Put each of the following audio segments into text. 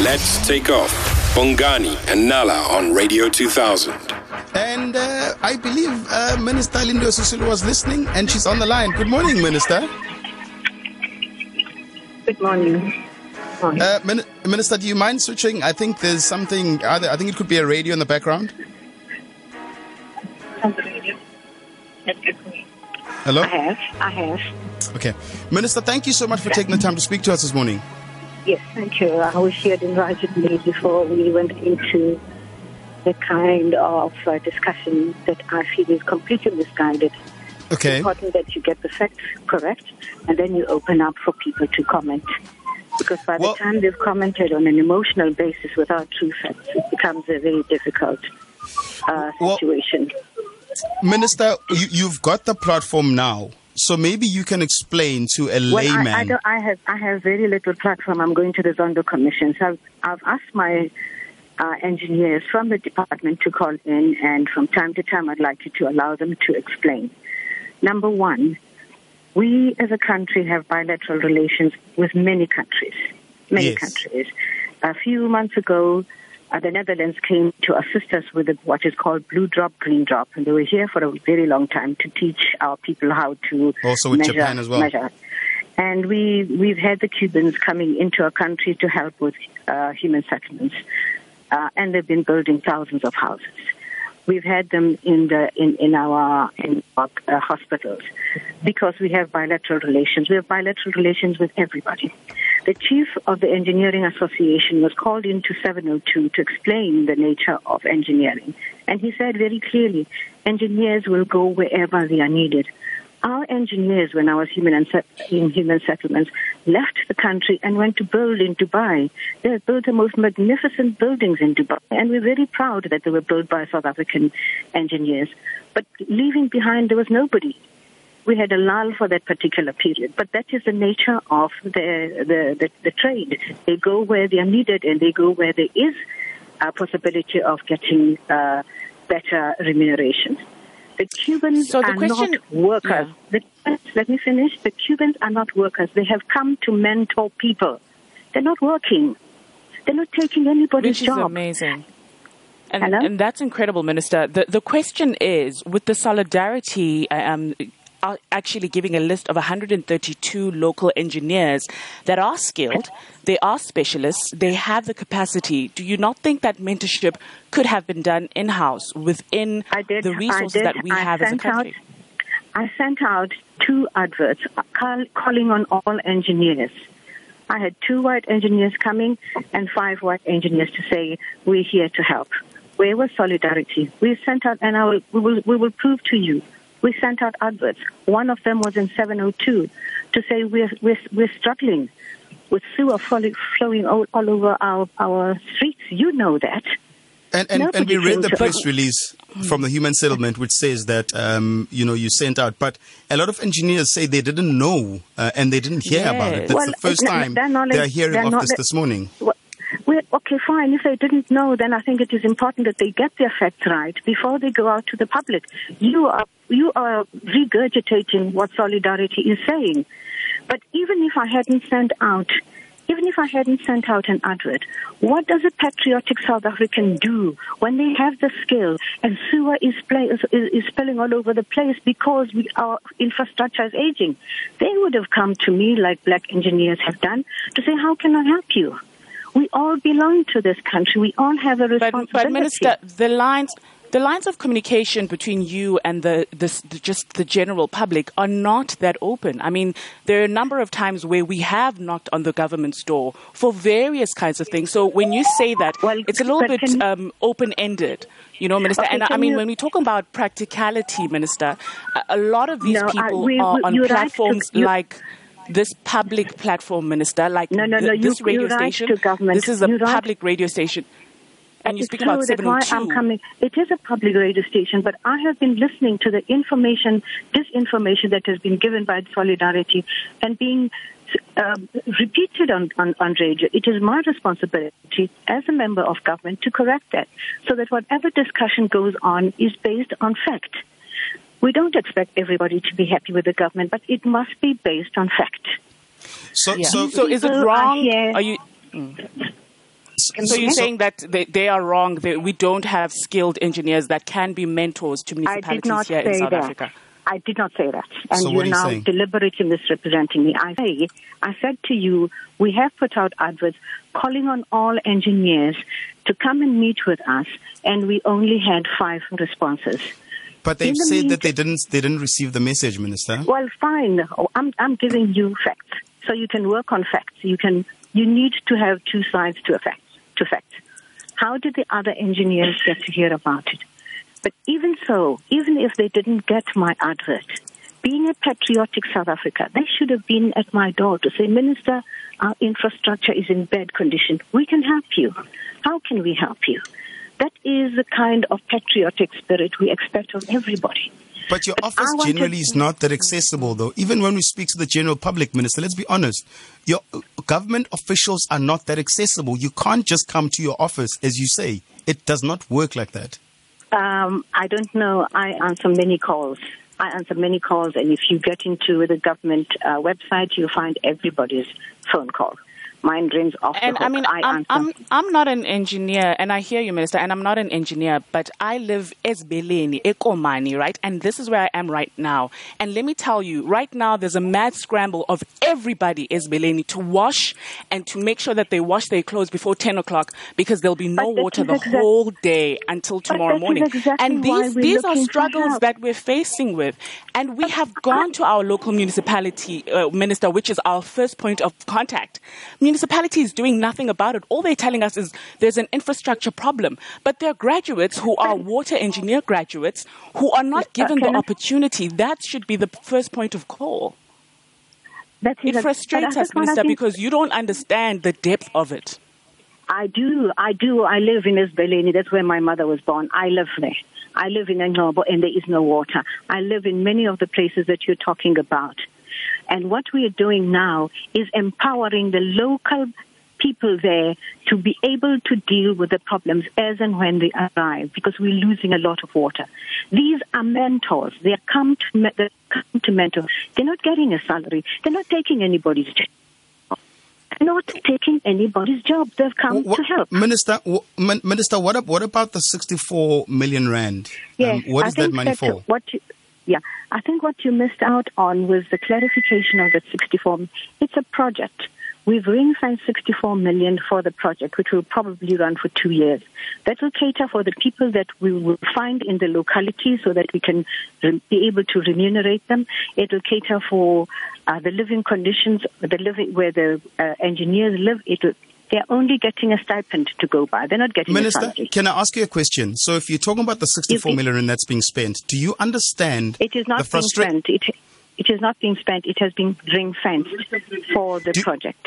Let's take off. Bongani and Nala on Radio 2000. And uh, I believe uh, Minister Lindiwe Sisulu was listening, and she's on the line. Good morning, Minister. Good morning. Morning. Uh, Min- Minister, do you mind switching? I think there's something. Other, I think it could be a radio in the background. On radio. Hello. I have. I have. Okay, Minister, thank you so much for taking the time to speak to us this morning. Yes, thank you. I was here invited me before we went into the kind of uh, discussion that I feel is completely misguided. Okay. important that you get the facts correct and then you open up for people to comment. Because by Well- the time they've commented on an emotional basis without true facts, it becomes a very difficult uh, Well- situation. Minister, you, you've got the platform now, so maybe you can explain to a Well, layman. I, I, don't, I have I have very little platform. I'm going to the Zondo Commission. So I've, I've asked my uh, engineers from the department to call in, and from time to time, I'd like you to allow them to explain. Number one, we as a country have bilateral relations with many countries. Many Yes. countries. A few months ago, uh, the Netherlands came to assist us with what is called Blue Drop, Green Drop, and they were here for a very long time to teach our people how to Also with measure, Japan as well. measure. And we we've had the Cubans coming into our country to help with uh, human settlements, uh, and they've been building thousands of houses. We've had them in the in, in our in our uh, hospitals because we have bilateral relations. We have bilateral relations with everybody. The chief of the Engineering Association was called into 702 to explain the nature of engineering, and he said very clearly, engineers will go wherever they are needed. Our engineers, when I was human and in human settlements, left the country and went to build in Dubai. They built the most magnificent buildings in Dubai, and we're very proud that they were built by South African engineers. But leaving behind, there was nobody. We had a lull for that particular period, but that is the nature of the the, the, the trade. They go where they are needed, and they go where there is a possibility of getting uh, better remuneration. The Cubans So the are question- not workers. The, let me finish. The Cubans are not workers. They have come to mentor people. They're not working. They're not taking anybody's Which is job. amazing. And, and that's incredible, Minister. The, the question is with the solidarity, um, are actually giving a list of 132 local engineers that are skilled, they are specialists, they have the capacity. Do you not think that mentorship could have been done in house within did. the resources that we I have as a country? Out, I sent out two adverts call, calling on all engineers. I had two white engineers coming and five white engineers to say, we're here to help. Where was solidarity? We sent out, and I will, we, will, we will prove to you, we sent out adverts. One of them was in 702 to say we're, we're, we're struggling with sewer flowing, flowing all, all over our, our streets. You know that. And, and, and we read the press release from the human settlement, which says that um, you know you sent out, but a lot of engineers say they didn't know uh, and they didn't hear about it. That's Well, the first time knowledge- they are hearing of this this morning. Well, okay, fine. If they didn't know, then I think it is important that they get their facts right before they go out to the public. You are you are regurgitating what solidarity is saying. But even if I hadn't sent out, even if I hadn't sent out an advert, what does a patriotic South African do when they have the skill and sewer is, play, is, is spilling all over the place because we, our infrastructure is aging? They would have come to me like black engineers have done to say, how can I help you? We all belong to this country. We all have a But, responsibility. but Minister, the lines the lines of communication between you and the, this, the just the general public are not that open. I mean, there are a number of times where we have knocked on the government's door for various kinds of things. So when you say that, Well, it's a little bit um, open ended. You know, Minister, Okay, and I mean, you- when we talk about practicality, Minister, a, a lot of these No, people we- are on you're right to- platforms like this public platform, Minister, like No, no, th- no, you- this radio you're right station. This is a right. public radio station. And you It's speak true, about that's why 702. I'm coming. It is a public radio station, but I have been listening to the information, disinformation that has been given by Solidarity and being uh, repeated on, on, on radio. It is my responsibility as a member of government to correct that so that whatever discussion goes on is based on fact. We don't expect everybody to be happy with the government, but it must be based on fact. So, Yeah. so, So is it People are wrong? here- Are you? So you're saying that they, they are wrong. That we don't have skilled engineers that can be mentors to municipalities here in South that. Africa. I did not say that. And So what you're are you now saying? deliberately misrepresenting me. I say, I said to you, we have put out adverts calling on all engineers to come and meet with us, and we only had five responses. But they've the said that they didn't they didn't receive the message, Minister. Well, fine. Oh, I'm, I'm giving you facts, so you can work on facts. You can. You need to have two sides to a fact. To facts. How did the other engineers get to hear about it? But even so, even if they didn't get my advert, being a patriotic South Africa, they should have been at my door to say, Minister, our infrastructure is in bad condition. We can help you. How can we help you? That is the kind of patriotic spirit we expect of everybody. But your office generally is not that accessible, though. Even when we speak to the general public, Minister, let's be honest. Your uh, government officials are not that accessible. You can't just come to your office, as you say. It does not work like that. Um, I don't know. I answer many calls. I answer many calls, and if you get into the government uh, website, you'll find everybody's phone call. Mine rings off And. I mean, I I'm, answer. I'm, I'm not an engineer, and I hear you, Minister, and I'm not an engineer, but I live Esbeleni, Ekomani, right? And this is where I am right now. And let me tell you, right now, there's a mad scramble of everybody in Esbeleni to wash and to make sure that they wash their clothes before 10 o'clock because there'll be no water the exact- whole day until tomorrow morning. exactly and these, these are struggles that we're facing with. And we have gone to our local municipality uh, minister, which is our first point of contact. Municipality is doing nothing about it. All they're telling us is there's an infrastructure problem. But there are graduates who are water engineer graduates who are not given the opportunity. That should be the first point of call. It frustrates us, Minister, because you don't understand the depth of it. I do. I do. I live in Esbeleni. That's where my mother was born. I live there. I live in Englobo and there is no water. I live in many of the places that you're talking about. And what we are doing now is empowering the local people there to be able to deal with the problems as and when they arrive because we're losing a lot of water. These are mentors. They are come to, they come to mentor. They're not getting a salary. They're not taking anybody's job. Not taking anybody's job. They've come What- to help. Minister, wh- Min- Minister, what, what about the 64 million rand? Yes, Um, what I is that money that for? What you, yeah, I think what you missed out on was the clarification of that 64. It's a project. We've ring fenced 64 million for the project, which will probably run for two years. That will cater for the people that we will find in the locality so that we can be able to remunerate them. It will cater for uh, the living conditions, the living where the uh, engineers live. It will, they're only getting a stipend to go by. They're not getting a Minister, salary. can I ask you a question? So, if you're talking about the 64 If it- million that's being spent, do you understand It is not being frustra- spent. It, it is not being spent. It has been ring fenced for the Do- project.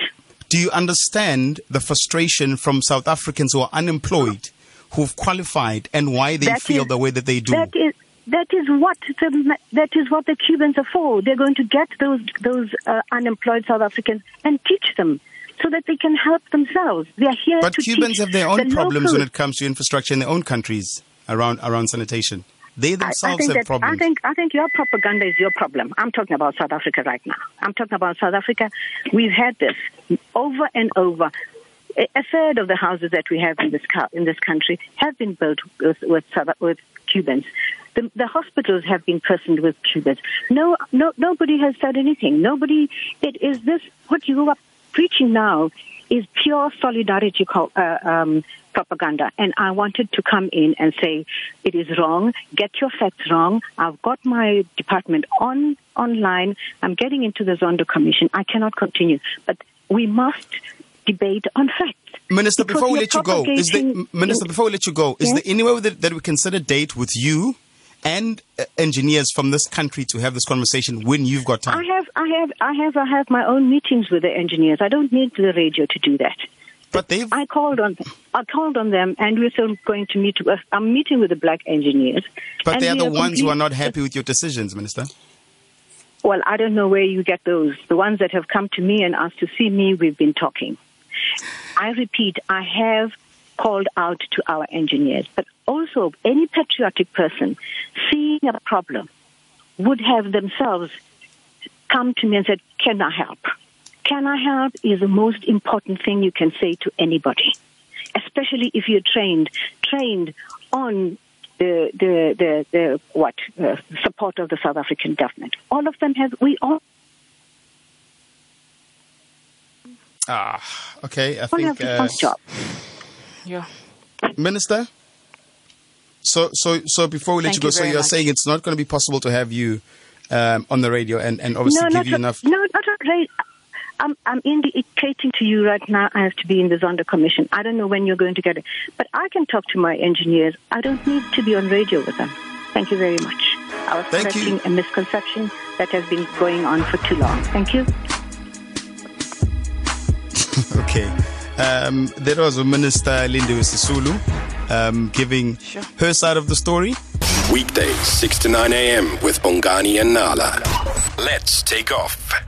Do you understand the frustration from South Africans who are unemployed, who've qualified, and why they That feel is- the way that they do? That is that is what the that is what the Cubans are for. They're going to get those those uh, unemployed South Africans and teach them so that they can help themselves. They are here but to Cubans have their own the problems when it comes to infrastructure in their own countries around around sanitation. They I- I themselves think have that, problems. I think I think your propaganda is your problem. I'm talking about South Africa right now. I'm talking about South Africa. We've had this over and over. A third of the houses that we have in this in this country have been built with with, with Cubans. The, the hospitals have been personed with Cubans. No, no, nobody has said anything. Nobody. It is this what you are preaching now is pure solidarity uh, um, propaganda. And I wanted to come in and say it is wrong. Get your facts wrong. I've got my department on online. I'm getting into the Zondo Commission. I cannot continue. But we must debate on facts. Minister, Because before we let you go, is there, Minister, before we let you go, is Yes? there any way that, that we can set a date with you and uh, engineers from this country to have this conversation when you've got time? I have, I have, I have, I have my own meetings with the engineers. I don't need the radio to do that. But they've I called on, I called on them, and we're still going to meet. with- I'm meeting with the black engineers. but they are the ones who are not happy with your decisions, Minister. Well, I don't know where you get those. The ones that have come to me and asked to see me, we've been talking. I repeat, I have called out to our engineers, but also any patriotic person seeing a problem would have themselves come to me and said, Can I help? Can I help is the most important thing you can say to anybody. especially if you're trained, trained on the the the, the what uh, support of the South African government. All of them have we all. Ah, okay. I all think have uh, job. Yeah. Minister. So, so, so before we let Thank you go, you so you're much. saying it's not going to be possible to have you um, on the radio and, and obviously no, give you a- enough. No, not right. I'm I'm indicating to you right now. I have to be in the Zondo Commission. I don't know when you're going to get it, but I can talk to my engineers. I don't need to be on radio with them. Thank you very much. I was Thank you. correcting a misconception that has been going on for too long. Thank you. Okay. Um, that was a Minister Lindiwe Sisulu um, giving Sure. her side of the story. Weekdays, 6 to 9 a.m. with Bongani and Nala. Let's take off.